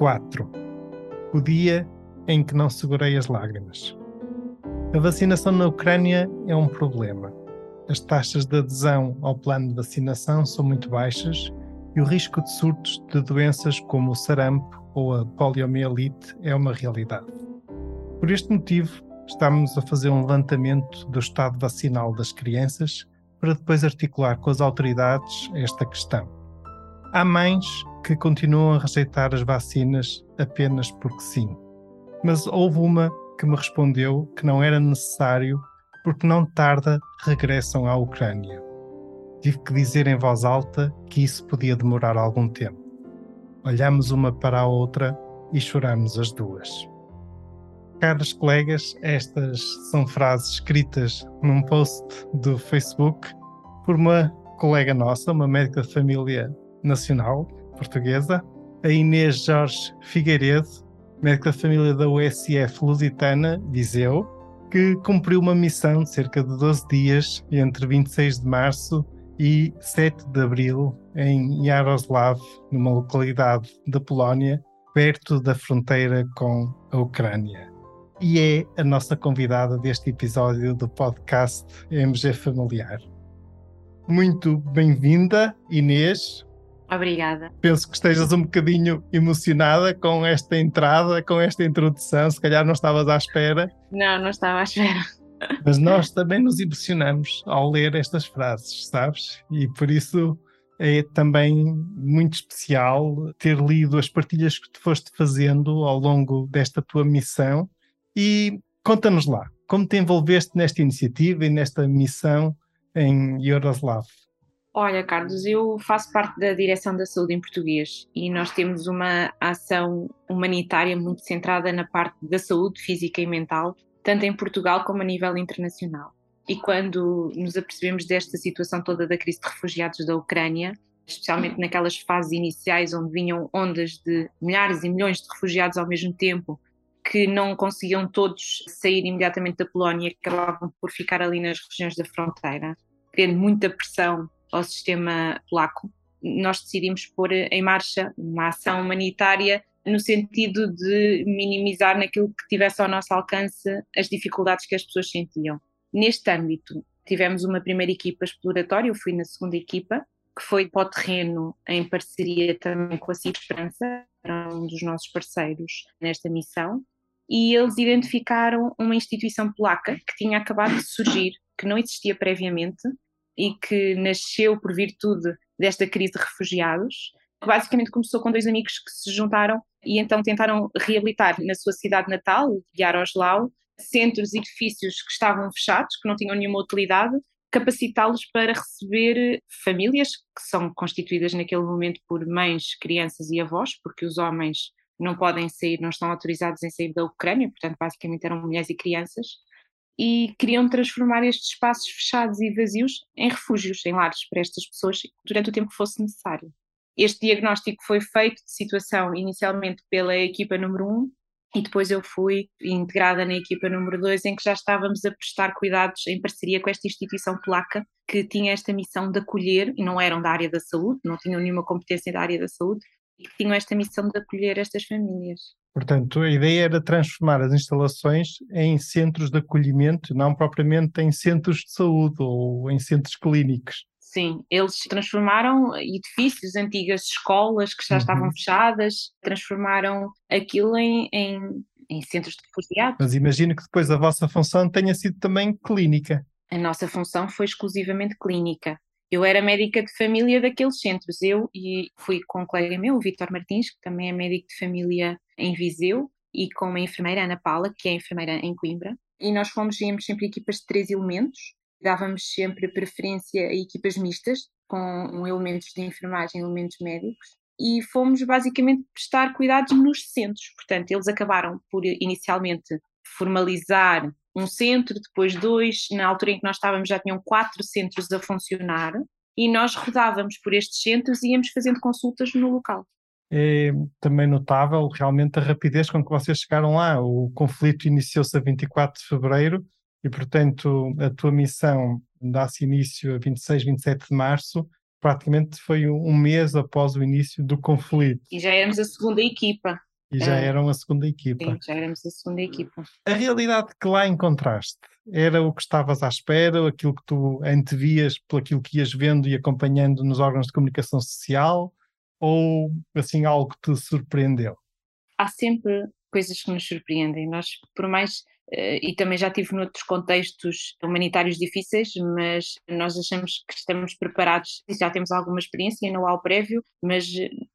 4. O dia em que não segurei as lágrimas. A vacinação na Ucrânia é um problema. As taxas de adesão ao plano de vacinação são muito baixas e o risco de surtos de doenças como o sarampo ou a poliomielite é uma realidade. Por este motivo, estamos a fazer um levantamento do estado vacinal das crianças para depois articular com as autoridades esta questão. Há mães que continuam a rejeitar as vacinas apenas porque sim, mas houve uma que me respondeu que não era necessário porque não tarda regressam à Ucrânia. Tive que dizer em voz alta que isso podia demorar algum tempo. Olhamos uma para a outra e choramos as duas. Caros colegas, estas são frases escritas num post do Facebook por uma colega nossa, uma médica de família nacional portuguesa, a Inês Jorge Figueiredo, médica de família da USF Lusitana, Viseu, que cumpriu uma missão de cerca de 12 dias entre 26 de março e 7 de abril em Yaroslav, numa localidade da Polónia, perto da fronteira com a Ucrânia. E é a nossa convidada deste episódio do podcast MG Familiar. Muito bem-vinda, Inês. Obrigada. Penso que estejas um bocadinho emocionada com esta entrada, com esta introdução. Se calhar não estavas à espera. Não, não estava à espera. Mas nós também nos emocionamos ao ler estas frases, sabes? E por isso é também muito especial ter lido as partilhas que te foste fazendo ao longo desta tua missão. E conta-nos lá, como te envolveste nesta iniciativa e nesta missão em Yaroslav? Olha, Carlos, eu faço parte da Direção da Saúde em Português e nós temos uma ação humanitária muito centrada na parte da saúde física e mental, tanto em Portugal como a nível internacional. E quando nos apercebemos desta situação toda da crise de refugiados da Ucrânia, especialmente naquelas fases iniciais onde vinham ondas de milhares e milhões de refugiados ao mesmo tempo, que não conseguiam todos sair imediatamente da Polónia, acabavam por ficar ali nas regiões da fronteira, tendo muita pressão ao sistema polaco, nós decidimos pôr em marcha uma ação humanitária no sentido de minimizar naquilo que tivesse ao nosso alcance as dificuldades que as pessoas sentiam. Neste âmbito, tivemos uma primeira equipa exploratória, eu fui na segunda equipa, que foi para o terreno em parceria também com a Esperança, era um dos nossos parceiros nesta missão, e eles identificaram uma instituição polaca que tinha acabado de surgir, que não existia previamente, e que nasceu por virtude desta crise de refugiados, que basicamente começou com dois amigos que se juntaram e então tentaram reabilitar na sua cidade natal, Yaroslavl, centros e edifícios que estavam fechados, que não tinham nenhuma utilidade, capacitá-los para receber famílias que são constituídas naquele momento por mães, crianças e avós, porque os homens não podem sair, não estão autorizados em sair da Ucrânia, portanto, basicamente eram mulheres e crianças, e queriam transformar estes espaços fechados e vazios em refúgios, em lares para estas pessoas durante o tempo que fosse necessário. Este diagnóstico foi feito de situação inicialmente pela equipa número 1 um, e depois eu fui integrada na equipa número 2 em que já estávamos a prestar cuidados em parceria com esta instituição polaca que tinha esta missão de acolher, e não eram da área da saúde, não tinham nenhuma competência da área da saúde, e que tinham esta missão de acolher estas famílias. Portanto, a ideia era transformar as instalações em centros de acolhimento, não propriamente em centros de saúde ou em centros clínicos. Sim, eles transformaram edifícios, antigas escolas que já uhum. estavam fechadas, transformaram aquilo em, em, em centros de refugiados. Mas imagino que depois a vossa função tenha sido também clínica. A nossa função foi exclusivamente clínica. Eu era médica de família daqueles centros, eu e fui com um colega meu, o Vitor Martins, que também é médico de família em Viseu, e com uma enfermeira, Ana Paula, que é enfermeira em Coimbra. e nós fomos, íamos sempre equipas de três elementos, dávamos sempre preferência a equipas mistas, com elementos de enfermagem, elementos médicos, e fomos basicamente prestar cuidados nos centros. Portanto, eles acabaram por inicialmente formalizar um centro, depois dois, na altura em que nós estávamos já tinham quatro centros a funcionar, e nós rodávamos por estes centros e íamos fazendo consultas no local. É também notável realmente a rapidez com que vocês chegaram lá. O conflito iniciou-se a 24 de fevereiro e, portanto, a tua missão dá-se início a 26, 27 de março. Praticamente foi um mês após o início do conflito. E já éramos a segunda equipa. E já é. eram a segunda equipa. Sim, já éramos a segunda equipa. A realidade que lá encontraste era o que estavas à espera, aquilo que tu antevias por aquilo que ias vendo e acompanhando nos órgãos de comunicação social, ou assim algo que te surpreendeu? Há sempre coisas que nos surpreendem. Nós, por mais eh, e também já tive noutros contextos humanitários difíceis, mas nós achamos que estamos preparados, já temos alguma experiência no ao prévio, mas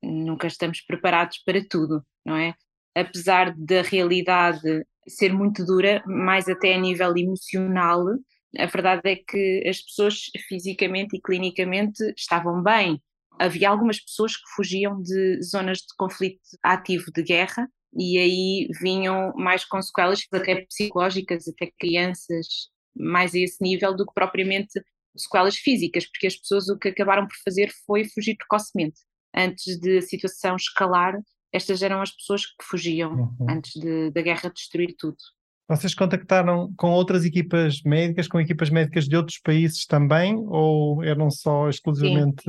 nunca estamos preparados para tudo, não é? Apesar da realidade ser muito dura, mais até a nível emocional, a verdade é que as pessoas fisicamente e clinicamente estavam bem. Havia algumas pessoas que fugiam de zonas de conflito ativo de guerra e aí vinham mais com sequelas até psicológicas, até crianças, mais a esse nível do que propriamente sequelas físicas, porque as pessoas o que acabaram por fazer foi fugir precocemente. Antes de a situação escalar, estas eram as pessoas que fugiam, uhum. antes de, da guerra destruir tudo. Vocês contactaram com outras equipas médicas, com equipas médicas de outros países também, ou eram só exclusivamente.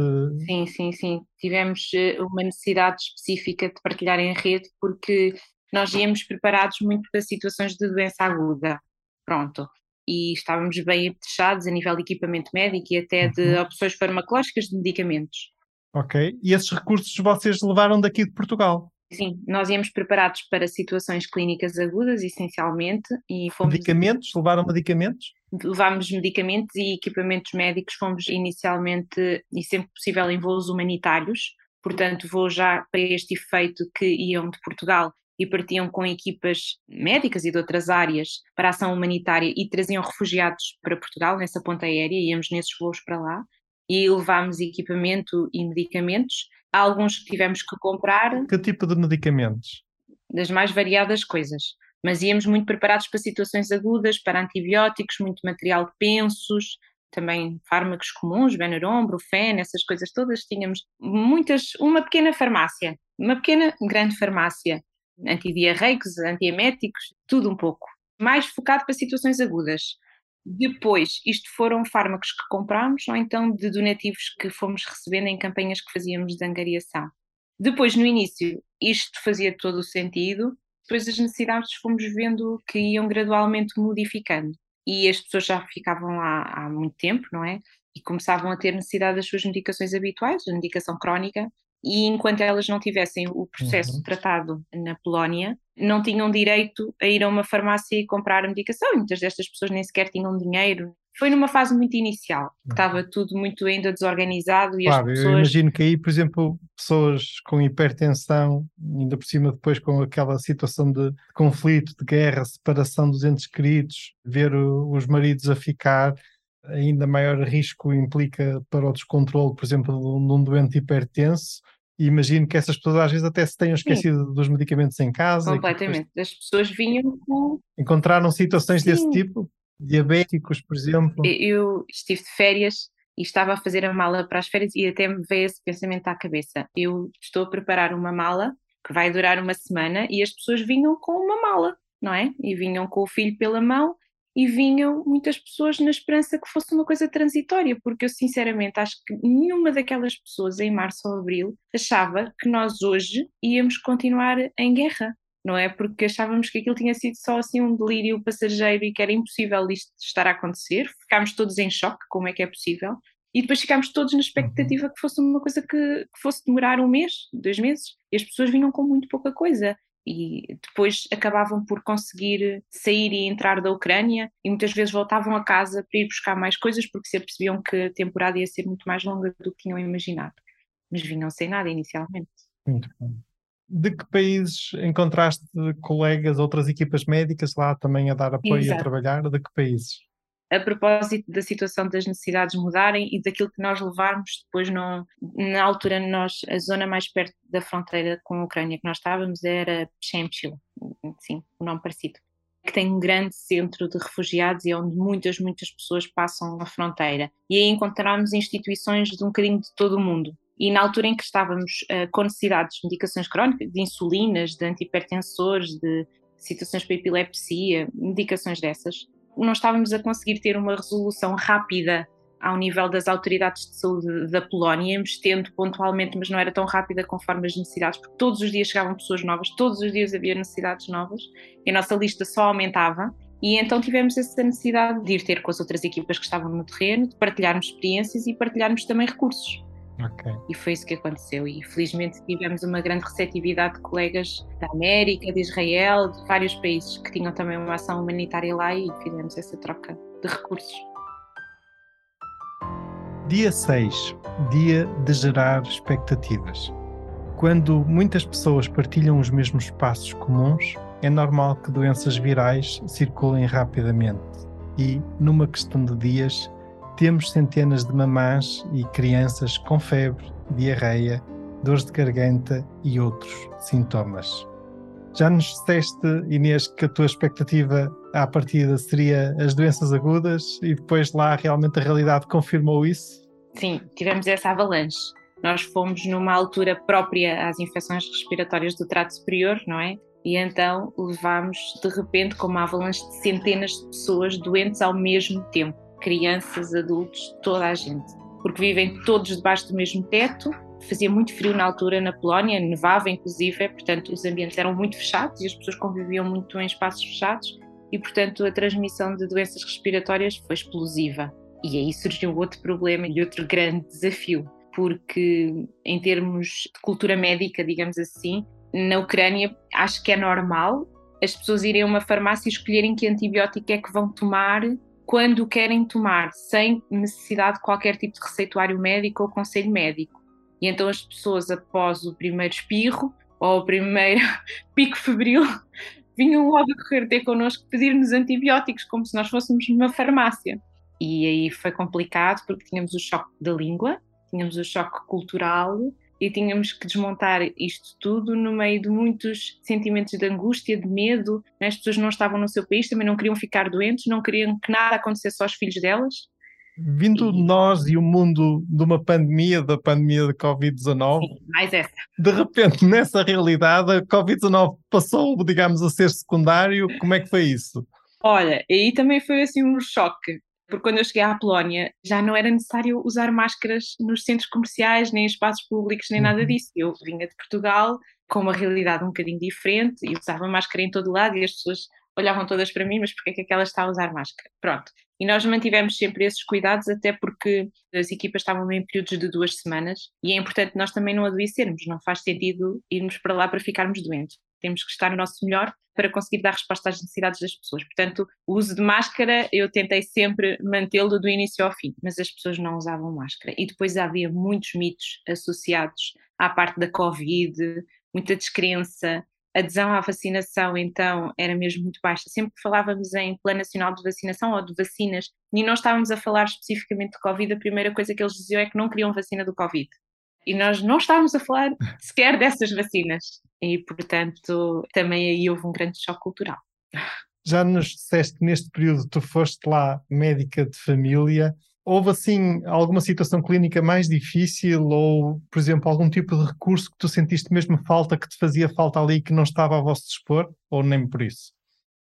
Sim, sim, sim. sim. Tivemos eh, uma necessidade específica de partilhar em rede, porque nós íamos preparados muito para situações de doença aguda. Pronto. E estávamos bem apetrechados a nível de equipamento médico e até de uhum. opções farmacológicas de medicamentos. Ok. E esses recursos vocês levaram daqui de Portugal? Sim, nós íamos preparados para situações clínicas agudas, essencialmente, e fomos... Medicamentos? Levaram medicamentos? Levámos medicamentos e equipamentos médicos, fomos inicialmente, e sempre possível, em voos humanitários, portanto vou já para este efeito que iam de Portugal e partiam com equipas médicas e de outras áreas para ação humanitária e traziam refugiados para Portugal, nessa ponta aérea, íamos nesses voos para lá, e levámos equipamento e medicamentos, Há alguns que tivemos que comprar. Que tipo de medicamentos? Das mais variadas coisas. Mas íamos muito preparados para situações agudas, para antibióticos, muito material de pensos, também fármacos comuns, Benuron, Brufen, essas coisas todas. Tínhamos muitas, uma pequena farmácia, uma pequena, grande farmácia, antidiarreicos, antieméticos, tudo um pouco. Mais focado para situações agudas. Depois, isto foram fármacos que comprámos ou então de donativos que fomos recebendo em campanhas que fazíamos de angariação. Depois, no início, isto fazia todo o sentido, depois as necessidades fomos vendo que iam gradualmente modificando. E as pessoas já ficavam lá há muito tempo, não é? E começavam a ter necessidade das suas medicações habituais, a medicação crónica, e enquanto elas não tivessem o processo uhum. tratado na Polónia, não tinham direito a ir a uma farmácia e comprar a medicação, e muitas destas pessoas nem sequer tinham dinheiro. Foi numa fase muito inicial, que estava tudo muito ainda desorganizado e claro, as pessoas... eu imagino que aí, por exemplo, pessoas com hipertensão, ainda por cima depois com aquela situação de conflito, de guerra, separação dos entes queridos, ver o, os maridos a ficar, ainda maior risco implica para o descontrole, por exemplo, de um doente hipertenso, e imagino que essas pessoas às vezes até se tenham esquecido Sim. dos medicamentos em casa. Completamente. As pessoas vinham com. Encontraram situações Sim. desse tipo? Diabéticos, por exemplo? Eu estive de férias e estava a fazer a mala para as férias e até me veio esse pensamento à cabeça. Eu estou a preparar uma mala que vai durar uma semana e as pessoas vinham com uma mala, não é? E vinham com o filho pela mão e vinham muitas pessoas na esperança que fosse uma coisa transitória, porque eu sinceramente acho que nenhuma daquelas pessoas em março ou abril achava que nós hoje íamos continuar em guerra, não é? Porque achávamos que aquilo tinha sido só assim um delírio passageiro e que era impossível isto estar a acontecer, ficámos todos em choque, como é que é possível? E depois ficámos todos na expectativa que fosse uma coisa que, que fosse demorar um mês, dois meses, e as pessoas vinham com muito pouca coisa e depois acabavam por conseguir sair e entrar da Ucrânia e muitas vezes voltavam a casa para ir buscar mais coisas porque se percebiam que a temporada ia ser muito mais longa do que tinham imaginado. Mas vinham sem nada inicialmente. Muito bom. De que países encontraste colegas, outras equipas médicas lá também a dar apoio Exato. a trabalhar? De que países? A propósito da situação das necessidades mudarem e daquilo que nós levarmos depois no, na altura nós a zona mais perto da fronteira com a Ucrânia que nós estávamos era Przemysl, sim, o nome parecido que tem um grande centro de refugiados e onde muitas, muitas pessoas passam a fronteira. E aí encontramos instituições de um bocadinho de todo o mundo. E na altura em que estávamos uh, com necessidades de medicações crónicas, de insulinas, de antipertensores, de situações para epilepsia, medicações dessas, não estávamos a conseguir ter uma resolução rápida ao nível das autoridades de saúde da Polónia, íamos tendo pontualmente, mas não era tão rápida conforme as necessidades, porque todos os dias chegavam pessoas novas, todos os dias havia necessidades novas, e a nossa lista só aumentava. E então tivemos essa necessidade de ir ter com as outras equipas que estavam no terreno, de partilharmos experiências e partilharmos também recursos. Okay. E foi isso que aconteceu. E felizmente tivemos uma grande receptividade de colegas da América, de Israel, de vários países que tinham também uma ação humanitária lá e fizemos essa troca de recursos. Dia 6 Dia de gerar expectativas. Quando muitas pessoas partilham os mesmos passos comuns, é normal que doenças virais circulem rapidamente e, numa questão de dias, temos centenas de mamãs e crianças com febre, diarreia, dores de garganta e outros sintomas. Já nos disseste, Inês, que a tua expectativa à partida seria as doenças agudas e depois lá realmente a realidade confirmou isso? Sim, tivemos essa avalanche. Nós fomos numa altura própria às infecções respiratórias do trato superior, não é? E então levámos de repente com uma avalanche de centenas de pessoas doentes ao mesmo tempo crianças, adultos, toda a gente, porque vivem todos debaixo do mesmo teto. Fazia muito frio na altura na Polónia, nevava inclusive, portanto os ambientes eram muito fechados e as pessoas conviviam muito em espaços fechados e, portanto, a transmissão de doenças respiratórias foi explosiva. E aí surgiu outro problema e outro grande desafio, porque em termos de cultura médica, digamos assim, na Ucrânia acho que é normal as pessoas irem a uma farmácia e escolherem que antibiótico é que vão tomar quando querem tomar, sem necessidade de qualquer tipo de receituário médico ou conselho médico. E então as pessoas, após o primeiro espirro ou o primeiro pico febril, vinham logo correr ter connosco pedir-nos antibióticos, como se nós fôssemos numa farmácia. E aí foi complicado porque tínhamos o choque da língua, tínhamos o choque cultural e tínhamos que desmontar isto tudo no meio de muitos sentimentos de angústia, de medo. Né? As pessoas não estavam no seu país, também não queriam ficar doentes, não queriam que nada acontecesse aos filhos delas. Vindo e... nós e o mundo de uma pandemia, da pandemia de Covid-19, mais essa. De repente, nessa realidade, a Covid-19 passou, digamos, a ser secundário. Como é que foi isso? Olha, aí também foi assim um choque porque quando eu cheguei à Polónia já não era necessário usar máscaras nos centros comerciais, nem em espaços públicos, nem nada uhum. disso. Eu vinha de Portugal com uma realidade um bocadinho diferente e usava máscara em todo lado e as pessoas olhavam todas para mim, mas porquê é que aquela está a usar máscara? Pronto. E nós mantivemos sempre esses cuidados, até porque as equipas estavam em períodos de duas semanas e é importante nós também não adoecermos, não faz sentido irmos para lá para ficarmos doentes. Temos que estar no nosso melhor para conseguir dar resposta às necessidades das pessoas. Portanto, o uso de máscara eu tentei sempre mantê-lo do início ao fim, mas as pessoas não usavam máscara. E depois havia muitos mitos associados à parte da Covid, muita descrença. Adesão à vacinação, então, era mesmo muito baixa. Sempre que falávamos em Plano Nacional de Vacinação ou de vacinas, e não estávamos a falar especificamente de Covid, a primeira coisa que eles diziam é que não queriam vacina do Covid e nós não estávamos a falar sequer dessas vacinas. E, portanto, também aí houve um grande choque cultural. Já nos disseste que neste período tu foste lá médica de família. Houve assim alguma situação clínica mais difícil ou, por exemplo, algum tipo de recurso que tu sentiste mesmo falta, que te fazia falta ali que não estava a vosso dispor? Ou nem por isso?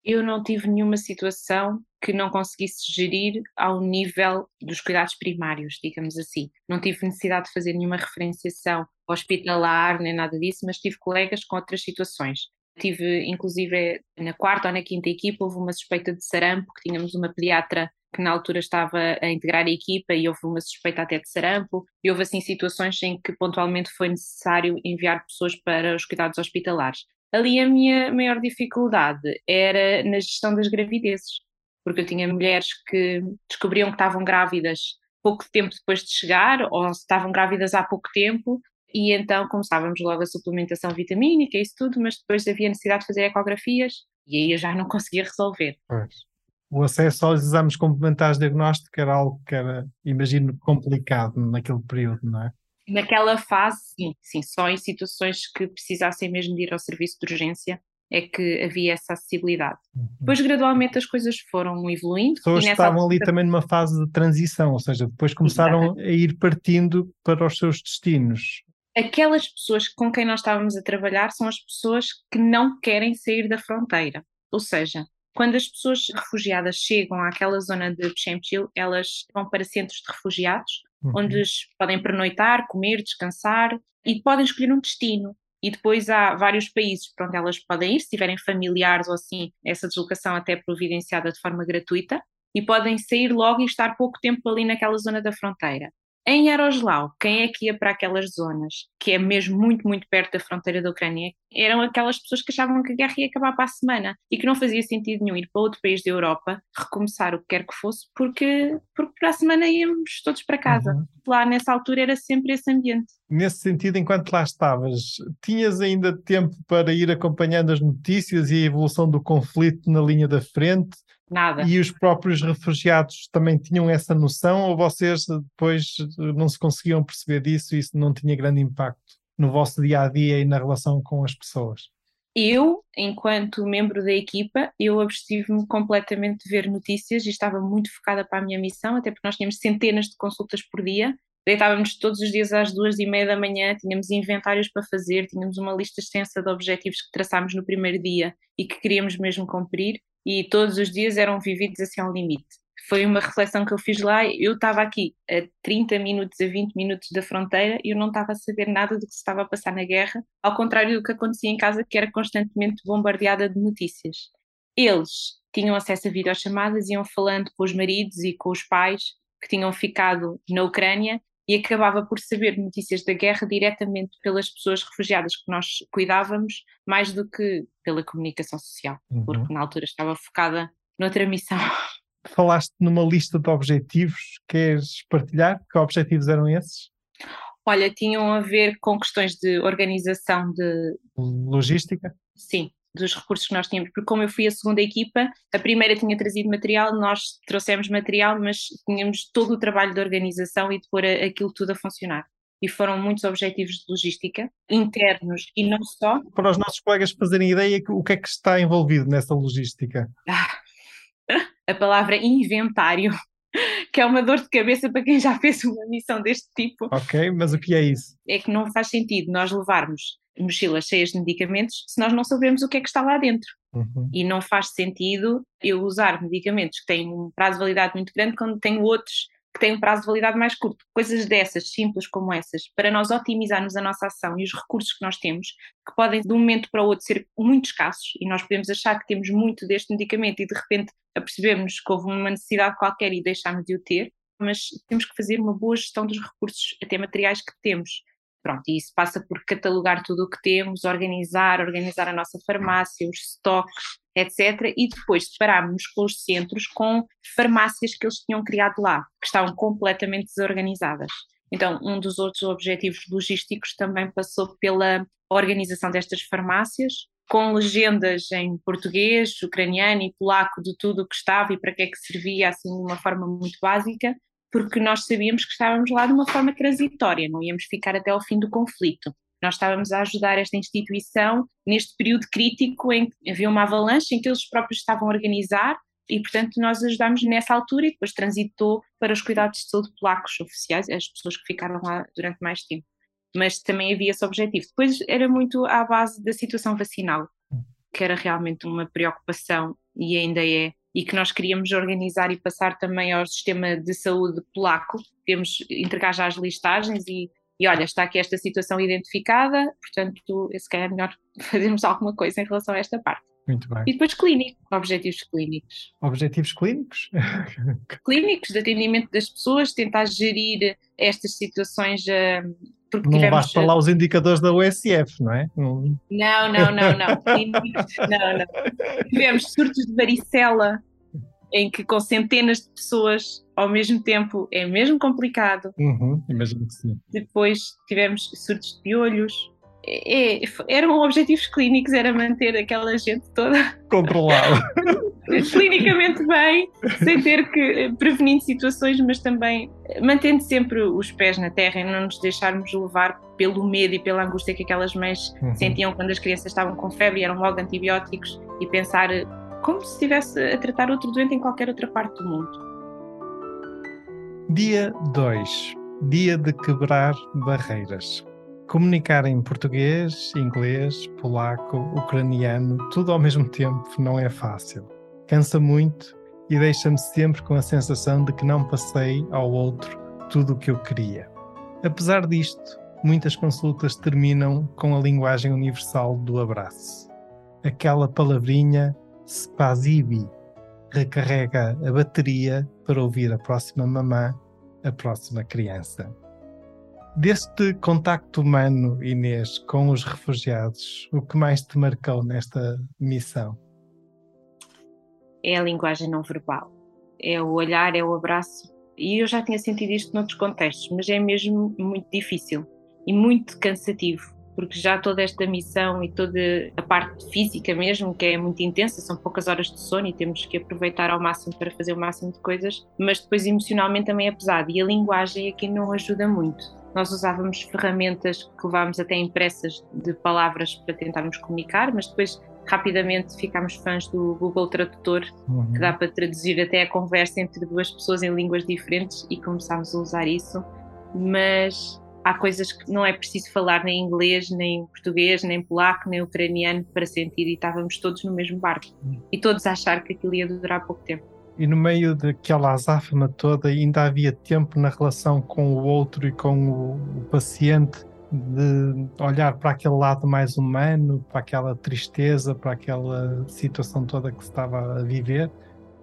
Eu não tive nenhuma situação que não conseguisse gerir ao nível dos cuidados primários, digamos assim. Não tive necessidade de fazer nenhuma referenciação hospitalar nem nada disso, mas tive colegas com outras situações. Tive, inclusive, na quarta ou na quinta equipa, houve uma suspeita de sarampo, que tínhamos uma pediatra que na altura estava a integrar a equipa e houve uma suspeita até de sarampo, e houve assim situações em que pontualmente foi necessário enviar pessoas para os cuidados hospitalares. Ali a minha maior dificuldade era na gestão das gravidezes porque eu tinha mulheres que descobriam que estavam grávidas pouco tempo depois de chegar, ou estavam grávidas há pouco tempo, e então começávamos logo a suplementação vitamínica e isso tudo, mas depois havia necessidade de fazer ecografias e aí eu já não conseguia resolver. Pois. O acesso aos exames complementares de diagnóstico era algo que era, imagino, complicado naquele período, não é? Naquela fase, sim, sim, só em situações que precisassem mesmo de ir ao serviço de urgência é que havia essa acessibilidade. Uhum. Depois, gradualmente, as coisas foram evoluindo. As pessoas estavam altura... ali também numa fase de transição, ou seja, depois começaram a ir partindo para os seus destinos. Aquelas pessoas com quem nós estávamos a trabalhar são as pessoas que não querem sair da fronteira. Ou seja, quando as pessoas refugiadas chegam àquela zona de Pshemchil, elas vão para centros de refugiados, uhum. onde podem pernoitar, comer, descansar e podem escolher um destino. E depois há vários países para onde elas podem ir, se tiverem familiares ou assim, essa deslocação até é providenciada de forma gratuita, e podem sair logo e estar pouco tempo ali naquela zona da fronteira. Em Yaroslavl, quem é que ia para aquelas zonas, que é mesmo muito, muito perto da fronteira da Ucrânia, eram aquelas pessoas que achavam que a guerra ia acabar para a semana e que não fazia sentido nenhum ir para outro país da Europa, recomeçar o que quer que fosse, porque, porque para a semana íamos todos para casa. Uhum. Lá nessa altura era sempre esse ambiente. Nesse sentido, enquanto lá estavas, tinhas ainda tempo para ir acompanhando as notícias e a evolução do conflito na linha da frente? Nada. E os próprios refugiados também tinham essa noção ou vocês depois não se conseguiam perceber disso e isso não tinha grande impacto no vosso dia a dia e na relação com as pessoas? Eu, enquanto membro da equipa, eu abstive-me completamente de ver notícias e estava muito focada para a minha missão, até porque nós tínhamos centenas de consultas por dia, deitávamos todos os dias às duas e meia da manhã, tínhamos inventários para fazer, tínhamos uma lista extensa de objetivos que traçámos no primeiro dia e que queríamos mesmo cumprir, e todos os dias eram vividos assim ao limite. Foi uma reflexão que eu fiz lá. Eu estava aqui a 30 minutos, a 20 minutos da fronteira e eu não estava a saber nada do que se estava a passar na guerra, ao contrário do que acontecia em casa, que era constantemente bombardeada de notícias. Eles tinham acesso a videochamadas, iam falando com os maridos e com os pais que tinham ficado na Ucrânia e acabava por saber notícias da guerra diretamente pelas pessoas refugiadas que nós cuidávamos, mais do que pela comunicação social, uhum. porque na altura estava focada noutra missão. Falaste numa lista de objetivos, queres partilhar? Que objetivos eram esses? Olha, tinham a ver com questões de organização de. Logística? Sim, dos recursos que nós tínhamos, porque como eu fui a segunda equipa, a primeira tinha trazido material, nós trouxemos material, mas tínhamos todo o trabalho de organização e de pôr aquilo tudo a funcionar. E foram muitos objetivos de logística, internos e não só. Para os nossos colegas fazerem ideia, o que é que está envolvido nessa logística? Ah, a palavra inventário, que é uma dor de cabeça para quem já fez uma missão deste tipo. Ok, mas o que é isso? É que não faz sentido nós levarmos mochilas cheias de medicamentos se nós não sabemos o que é que está lá dentro. Uhum. E não faz sentido eu usar medicamentos que têm um prazo de validade muito grande quando tenho outros que têm um prazo de validade mais curto. Coisas dessas, simples como essas, para nós otimizarmos a nossa ação e os recursos que nós temos, que podem de um momento para o outro ser muito escassos, e nós podemos achar que temos muito deste medicamento e de repente apercebemos que houve uma necessidade qualquer e deixámos de o ter, mas temos que fazer uma boa gestão dos recursos, até materiais que temos. Pronto, e isso passa por catalogar tudo o que temos, organizar, organizar a nossa farmácia, os estoques, etc. E depois separarmos com os centros com farmácias que eles tinham criado lá, que estavam completamente desorganizadas. Então, um dos outros objetivos logísticos também passou pela organização destas farmácias, com legendas em português, ucraniano e polaco de tudo o que estava e para que é que servia, assim, de uma forma muito básica porque nós sabíamos que estávamos lá de uma forma transitória, não íamos ficar até ao fim do conflito. Nós estávamos a ajudar esta instituição neste período crítico em que havia uma avalanche em que eles próprios estavam a organizar e, portanto, nós ajudámos nessa altura e depois transitou para os cuidados de saúde polacos oficiais, as pessoas que ficaram lá durante mais tempo. Mas também havia esse objetivo. Depois era muito à base da situação vacinal, que era realmente uma preocupação e ainda é e que nós queríamos organizar e passar também ao sistema de saúde polaco. Temos entregar já as listagens e, e olha, está aqui esta situação identificada, portanto, se calhar é melhor fazermos alguma coisa em relação a esta parte. Muito bem. E depois clínico, objetivos clínicos. Objetivos clínicos? clínicos, de atendimento das pessoas, tentar gerir estas situações uh, porque não tivemos... basta lá os indicadores da USF, não é? Não, não, não, não. não, não. Tivemos surtos de varicela em que com centenas de pessoas ao mesmo tempo é mesmo complicado. Uhum, imagino que sim. Depois tivemos surtos de piolhos. É, eram objetivos clínicos, era manter aquela gente toda controlada, clinicamente bem, sem ter que prevenir situações, mas também mantendo sempre os pés na terra e não nos deixarmos levar pelo medo e pela angústia que aquelas mães uhum. sentiam quando as crianças estavam com febre e eram logo antibióticos e pensar como se estivesse a tratar outro doente em qualquer outra parte do mundo. Dia 2. Dia de quebrar barreiras. Comunicar em português, inglês, polaco, ucraniano, tudo ao mesmo tempo não é fácil. Cansa muito e deixa-me sempre com a sensação de que não passei ao outro tudo o que eu queria. Apesar disto, muitas consultas terminam com a linguagem universal do abraço. Aquela palavrinha Spazibi recarrega a bateria para ouvir a próxima mamã, a próxima criança. Deste contacto humano, Inês, com os refugiados, o que mais te marcou nesta missão? É a linguagem não verbal. É o olhar, é o abraço. E eu já tinha sentido isto noutros contextos, mas é mesmo muito difícil e muito cansativo porque já toda esta missão e toda a parte física mesmo, que é muito intensa, são poucas horas de sono e temos que aproveitar ao máximo para fazer o máximo de coisas, mas depois emocionalmente também é pesado e a linguagem aqui não ajuda muito. Nós usávamos ferramentas que levávamos até impressas de palavras para tentarmos comunicar, mas depois rapidamente ficámos fãs do Google Tradutor, uhum. que dá para traduzir até a conversa entre duas pessoas em línguas diferentes e começámos a usar isso. Mas há coisas que não é preciso falar nem inglês, nem português, nem polaco, nem ucraniano para sentir e estávamos todos no mesmo barco e todos a achar que aquilo ia durar pouco tempo. E no meio daquela azáfama toda ainda havia tempo na relação com o outro e com o, o paciente de olhar para aquele lado mais humano, para aquela tristeza, para aquela situação toda que se estava a viver?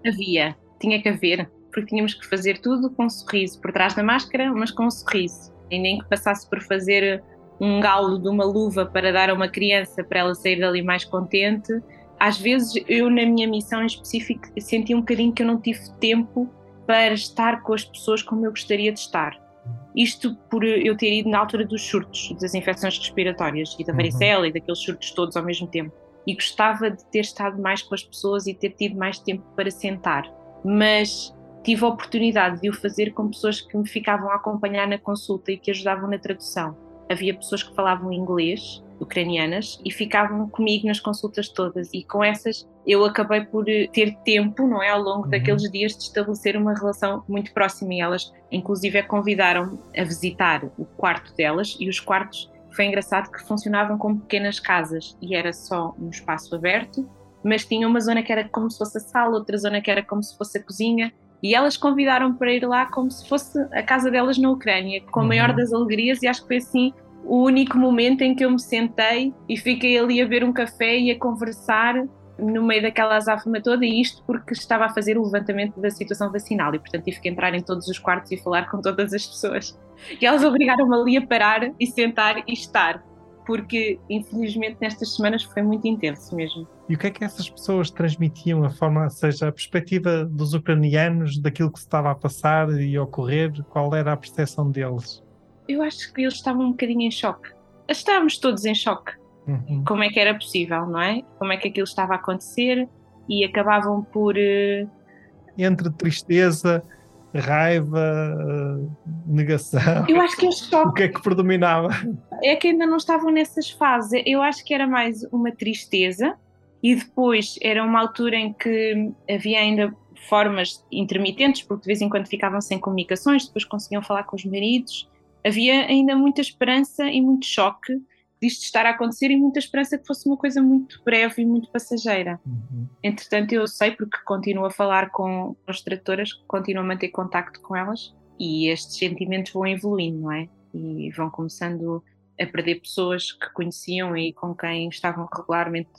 Havia, tinha que haver, porque tínhamos que fazer tudo com um sorriso, por trás da máscara, mas com um sorriso e nem que passasse por fazer um galo de uma luva para dar a uma criança para ela sair dali mais contente. Às vezes eu na minha missão em específico senti um bocadinho que eu não tive tempo para estar com as pessoas como eu gostaria de estar. Isto por eu ter ido na altura dos surtos, das infecções respiratórias e da uhum. varicela uhum. e daqueles surtos todos ao mesmo tempo. E gostava de ter estado mais com as pessoas e ter tido mais tempo para sentar. Mas tive a oportunidade de o fazer com pessoas que me ficavam a acompanhar na consulta e que ajudavam na tradução. Havia pessoas que falavam inglês, ucranianas, e ficavam comigo nas consultas todas. E com essas eu acabei por eh, ter tempo, não é, ao longo uhum. daqueles dias, de estabelecer uma relação muito próxima. E elas, inclusive, convidaram-me a visitar o quarto delas e os quartos. Foi engraçado que funcionavam como pequenas casas e era só um espaço aberto, mas tinha uma zona que era como se fosse a sala, outra zona que era como se fosse a cozinha, e elas convidaram para ir lá como se fosse a casa delas na Ucrânia, com a uhum. maior das alegrias, e acho que foi assim o único momento em que eu me sentei e fiquei ali a beber um café e a conversar no meio daquela azáfama toda, e isto porque estava a fazer o levantamento da situação vacinal, e portanto tive que entrar em todos os quartos e falar com todas as pessoas. E elas obrigaram-me ali a parar e sentar e estar, porque infelizmente nestas semanas foi muito intenso mesmo. E o que é que essas pessoas transmitiam, a forma, seja, a perspectiva dos ucranianos daquilo que se estava a passar e a ocorrer? Qual era a percepção deles? Eu acho que eles estavam um bocadinho em choque. Estávamos todos em choque. Uhum. Como é que era possível, não é? Como é que aquilo estava a acontecer e acabavam por. Uh... Entre tristeza, raiva, negação. Eu acho que é choque. O que é que predominava? É que ainda não estavam nessas fases. Eu acho que era mais uma tristeza e depois era uma altura em que havia ainda formas intermitentes, porque de vez em quando ficavam sem comunicações, depois conseguiam falar com os maridos. Havia ainda muita esperança e muito choque disto estar a acontecer e muita esperança que fosse uma coisa muito breve e muito passageira. Uhum. Entretanto, eu sei porque continuo a falar com as tratoras, continuo a manter contacto com elas e estes sentimentos vão evoluindo, não é? E vão começando a perder pessoas que conheciam e com quem estavam regularmente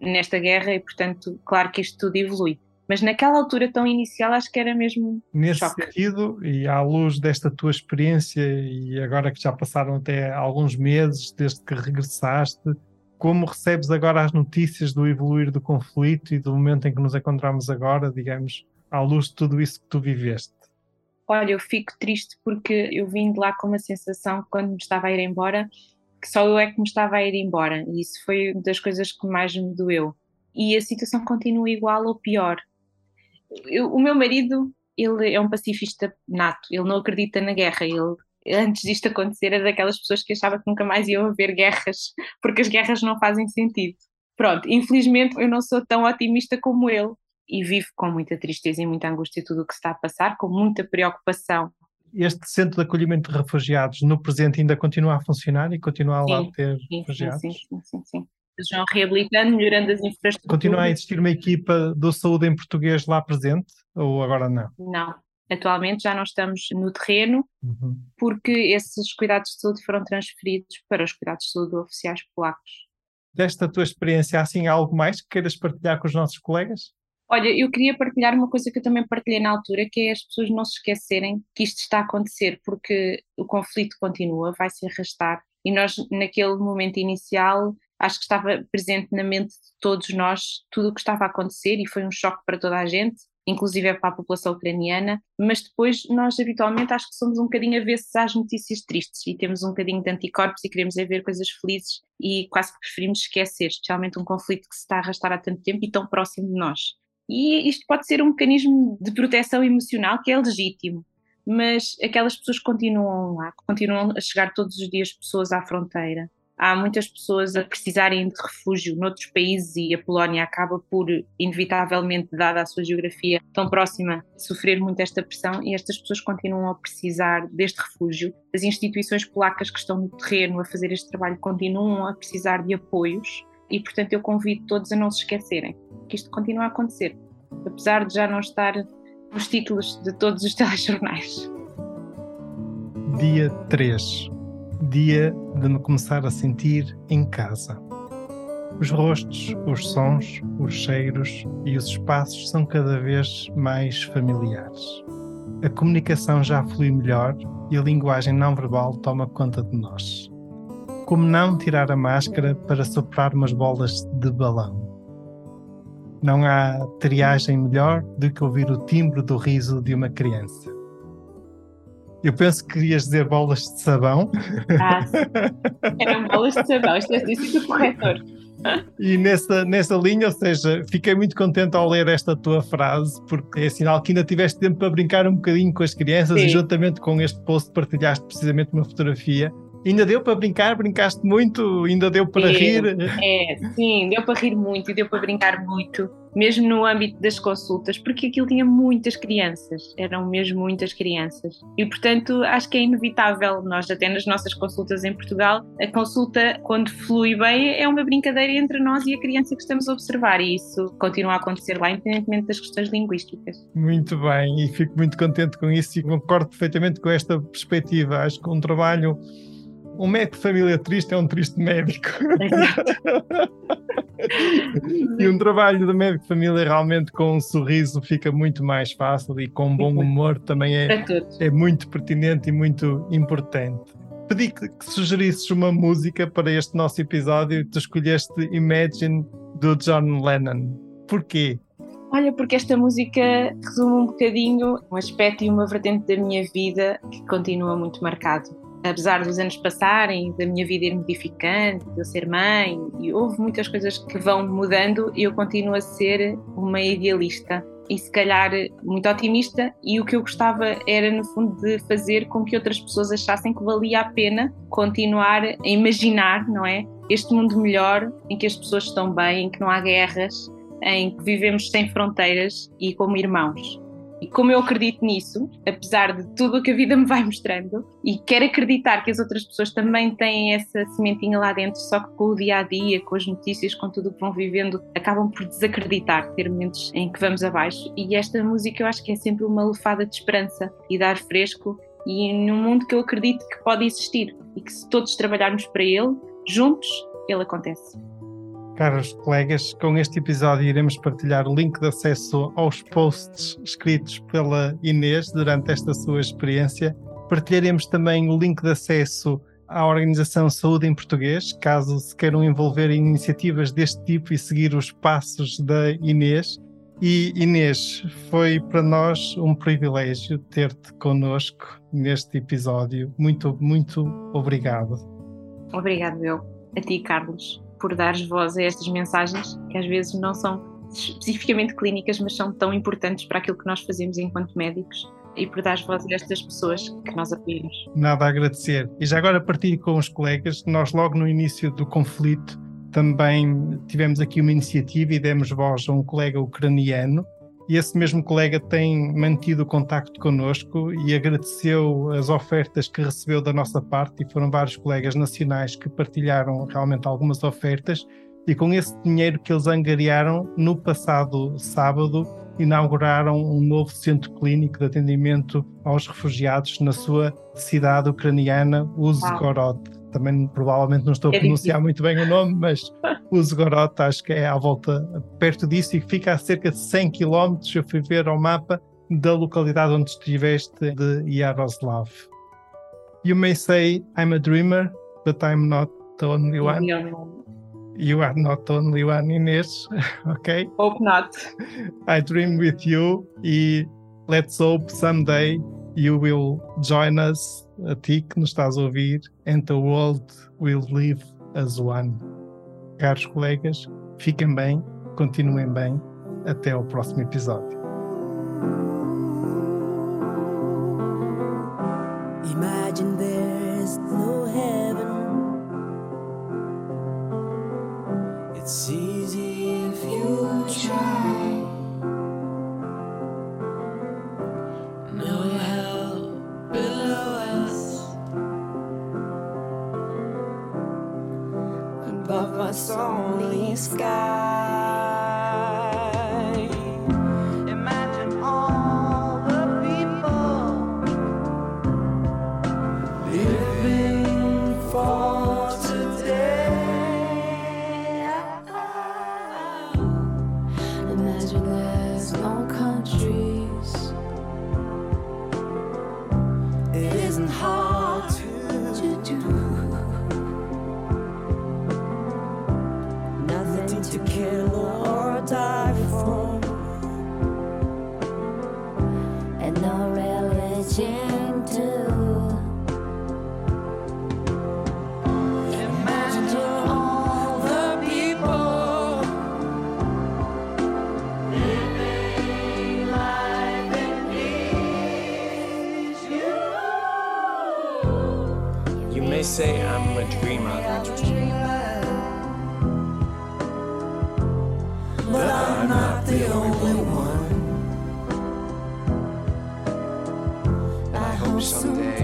nesta guerra e, portanto, claro que isto tudo evolui. Mas naquela altura tão inicial acho que era mesmo Nesse choque. sentido, e à luz desta tua experiência e agora que já passaram até alguns meses desde que regressaste, como recebes agora as notícias do evoluir do conflito e do momento em que nos encontramos agora, digamos, à luz de tudo isso que tu viveste? Olha, eu fico triste porque eu vim de lá com uma sensação quando me estava a ir embora que só eu é que me estava a ir embora e isso foi uma das coisas que mais me doeu. E a situação continua igual ou pior. Eu, o meu marido, ele é um pacifista nato, ele não acredita na guerra, ele antes disto acontecer era daquelas pessoas que achava que nunca mais iam haver guerras, porque as guerras não fazem sentido. Pronto, infelizmente eu não sou tão otimista como ele e vivo com muita tristeza e muita angústia tudo o que se está a passar, com muita preocupação este centro de acolhimento de refugiados no presente ainda continua a funcionar e continua a lá ter sim, refugiados? Sim, sim, sim, sim. Eles vão reabilitando, melhorando as infraestruturas. Continua a existir uma equipa do saúde em português lá presente ou agora não? Não. Atualmente já não estamos no terreno uhum. porque esses cuidados de saúde foram transferidos para os cuidados de saúde oficiais polacos. Desta tua experiência, há assim algo mais que queiras partilhar com os nossos colegas? Olha, eu queria partilhar uma coisa que eu também partilhei na altura, que é as pessoas não se esquecerem que isto está a acontecer, porque o conflito continua, vai se arrastar, e nós, naquele momento inicial, acho que estava presente na mente de todos nós tudo o que estava a acontecer, e foi um choque para toda a gente, inclusive para a população ucraniana, mas depois nós habitualmente acho que somos um bocadinho avessos às notícias tristes e temos um bocadinho de anticorpos e queremos é ver coisas felizes e quase que preferimos esquecer, especialmente um conflito que se está a arrastar há tanto tempo e tão próximo de nós. E isto pode ser um mecanismo de proteção emocional que é legítimo, mas aquelas pessoas continuam lá, continuam a chegar todos os dias pessoas à fronteira. Há muitas pessoas a precisarem de refúgio noutros países e a Polónia acaba por, inevitavelmente, dada a sua geografia tão próxima, sofrer muito esta pressão e estas pessoas continuam a precisar deste refúgio. As instituições polacas que estão no terreno a fazer este trabalho continuam a precisar de apoios e, portanto, eu convido todos a não se esquecerem que isto continua a acontecer, apesar de já não estar nos títulos de todos os telejornais. Dia 3. Dia de me começar a sentir em casa. Os rostos, os sons, os cheiros e os espaços são cada vez mais familiares. A comunicação já flui melhor e a linguagem não verbal toma conta de nós. Como não tirar a máscara para soprar umas bolas de balão? Não há triagem melhor do que ouvir o timbre do riso de uma criança. Eu penso que querias dizer bolas de sabão. Ah, eram bolas de sabão, isto é sido o corretor. E nessa, nessa linha, ou seja, fiquei muito contente ao ler esta tua frase, porque é sinal que ainda tiveste tempo para brincar um bocadinho com as crianças Sim. e juntamente com este post partilhaste precisamente uma fotografia Ainda deu para brincar? Brincaste muito? Ainda deu para rir? É, sim, deu para rir muito e deu para brincar muito, mesmo no âmbito das consultas, porque aquilo tinha muitas crianças, eram mesmo muitas crianças. E, portanto, acho que é inevitável. Nós, até nas nossas consultas em Portugal, a consulta, quando flui bem, é uma brincadeira entre nós e a criança que estamos a observar, e isso continua a acontecer lá, independentemente das questões linguísticas. Muito bem, e fico muito contente com isso e concordo perfeitamente com esta perspectiva. Acho que um trabalho um médico de família triste é um triste médico. e um trabalho de médico de família realmente com um sorriso fica muito mais fácil e com um bom humor também é, é muito pertinente e muito importante. Pedi que, que sugerisses uma música para este nosso episódio e tu escolheste Imagine do John Lennon. Porquê? Olha, porque esta música resume um bocadinho um aspecto e uma vertente da minha vida que continua muito marcado apesar dos anos passarem, da minha vida ir modificando, de eu ser mãe, e houve muitas coisas que vão mudando, eu continuo a ser uma idealista e se calhar muito otimista e o que eu gostava era no fundo de fazer com que outras pessoas achassem que valia a pena continuar a imaginar, não é? Este mundo melhor em que as pessoas estão bem, em que não há guerras, em que vivemos sem fronteiras e como irmãos. E como eu acredito nisso, apesar de tudo o que a vida me vai mostrando, e quero acreditar que as outras pessoas também têm essa sementinha lá dentro, só que com o dia a dia, com as notícias, com tudo o que vão vivendo, acabam por desacreditar, ter momentos em que vamos abaixo. E esta música eu acho que é sempre uma lefada de esperança e dar fresco, e num mundo que eu acredito que pode existir e que se todos trabalharmos para ele, juntos, ele acontece. Caros colegas, com este episódio iremos partilhar o link de acesso aos posts escritos pela Inês durante esta sua experiência. Partilharemos também o link de acesso à Organização Saúde em Português, caso se queiram envolver em iniciativas deste tipo e seguir os passos da Inês. E Inês, foi para nós um privilégio ter-te connosco neste episódio. Muito, muito obrigado. Obrigado eu, a ti, Carlos, por dares voz a estas mensagens que às vezes não são especificamente clínicas, mas são tão importantes para aquilo que nós fazemos enquanto médicos e por dar voz a estas pessoas que nós apoiamos. Nada a agradecer. E já agora partilho com os colegas, nós logo no início do conflito também tivemos aqui uma iniciativa e demos voz a um colega ucraniano e esse mesmo colega tem mantido o contacto connosco e agradeceu as ofertas que recebeu da nossa parte e foram vários colegas nacionais que partilharam realmente algumas ofertas e com esse dinheiro que eles angariaram no passado sábado inauguraram um novo centro clínico de atendimento aos refugiados na sua cidade ucraniana, Uzgorod. Também provavelmente não estou a é pronunciar muito bem o nome, mas Uzgorod acho que é à volta, perto disso e fica a cerca de 100 km, eu fui ver ao mapa, da localidade onde estiveste de Yaroslav. You may say I'm a dreamer, but I'm not the only one you are not only one Inês, ok? Hope not. I dream with you e let's hope someday you will join us, a ti que nos estás a ouvir, and the world will live as one. Caros colegas, fiquem bem, continuem bem, até ao próximo episódio. Imagine there's no heaven sky. Say I'm a dreamer. But I'm not the only one. I hope someday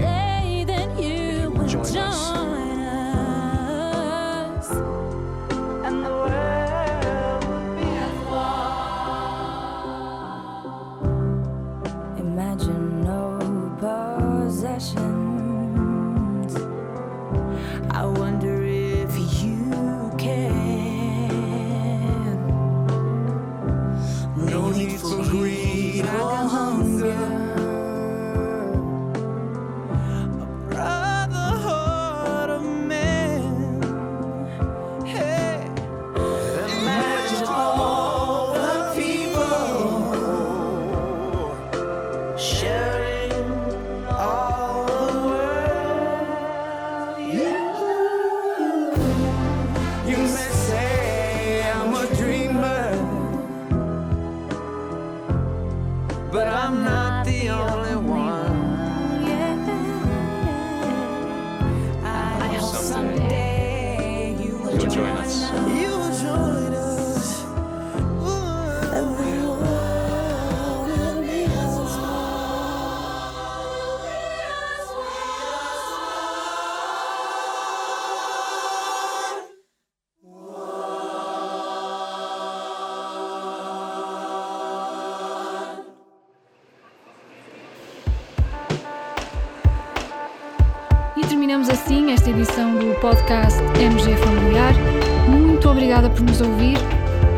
por nos ouvir.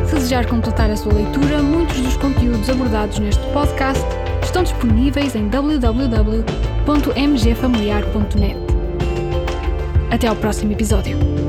Se desejar completar a sua leitura, muitos dos conteúdos abordados neste podcast estão disponíveis em www.mgfamiliar.net. Até ao próximo episódio.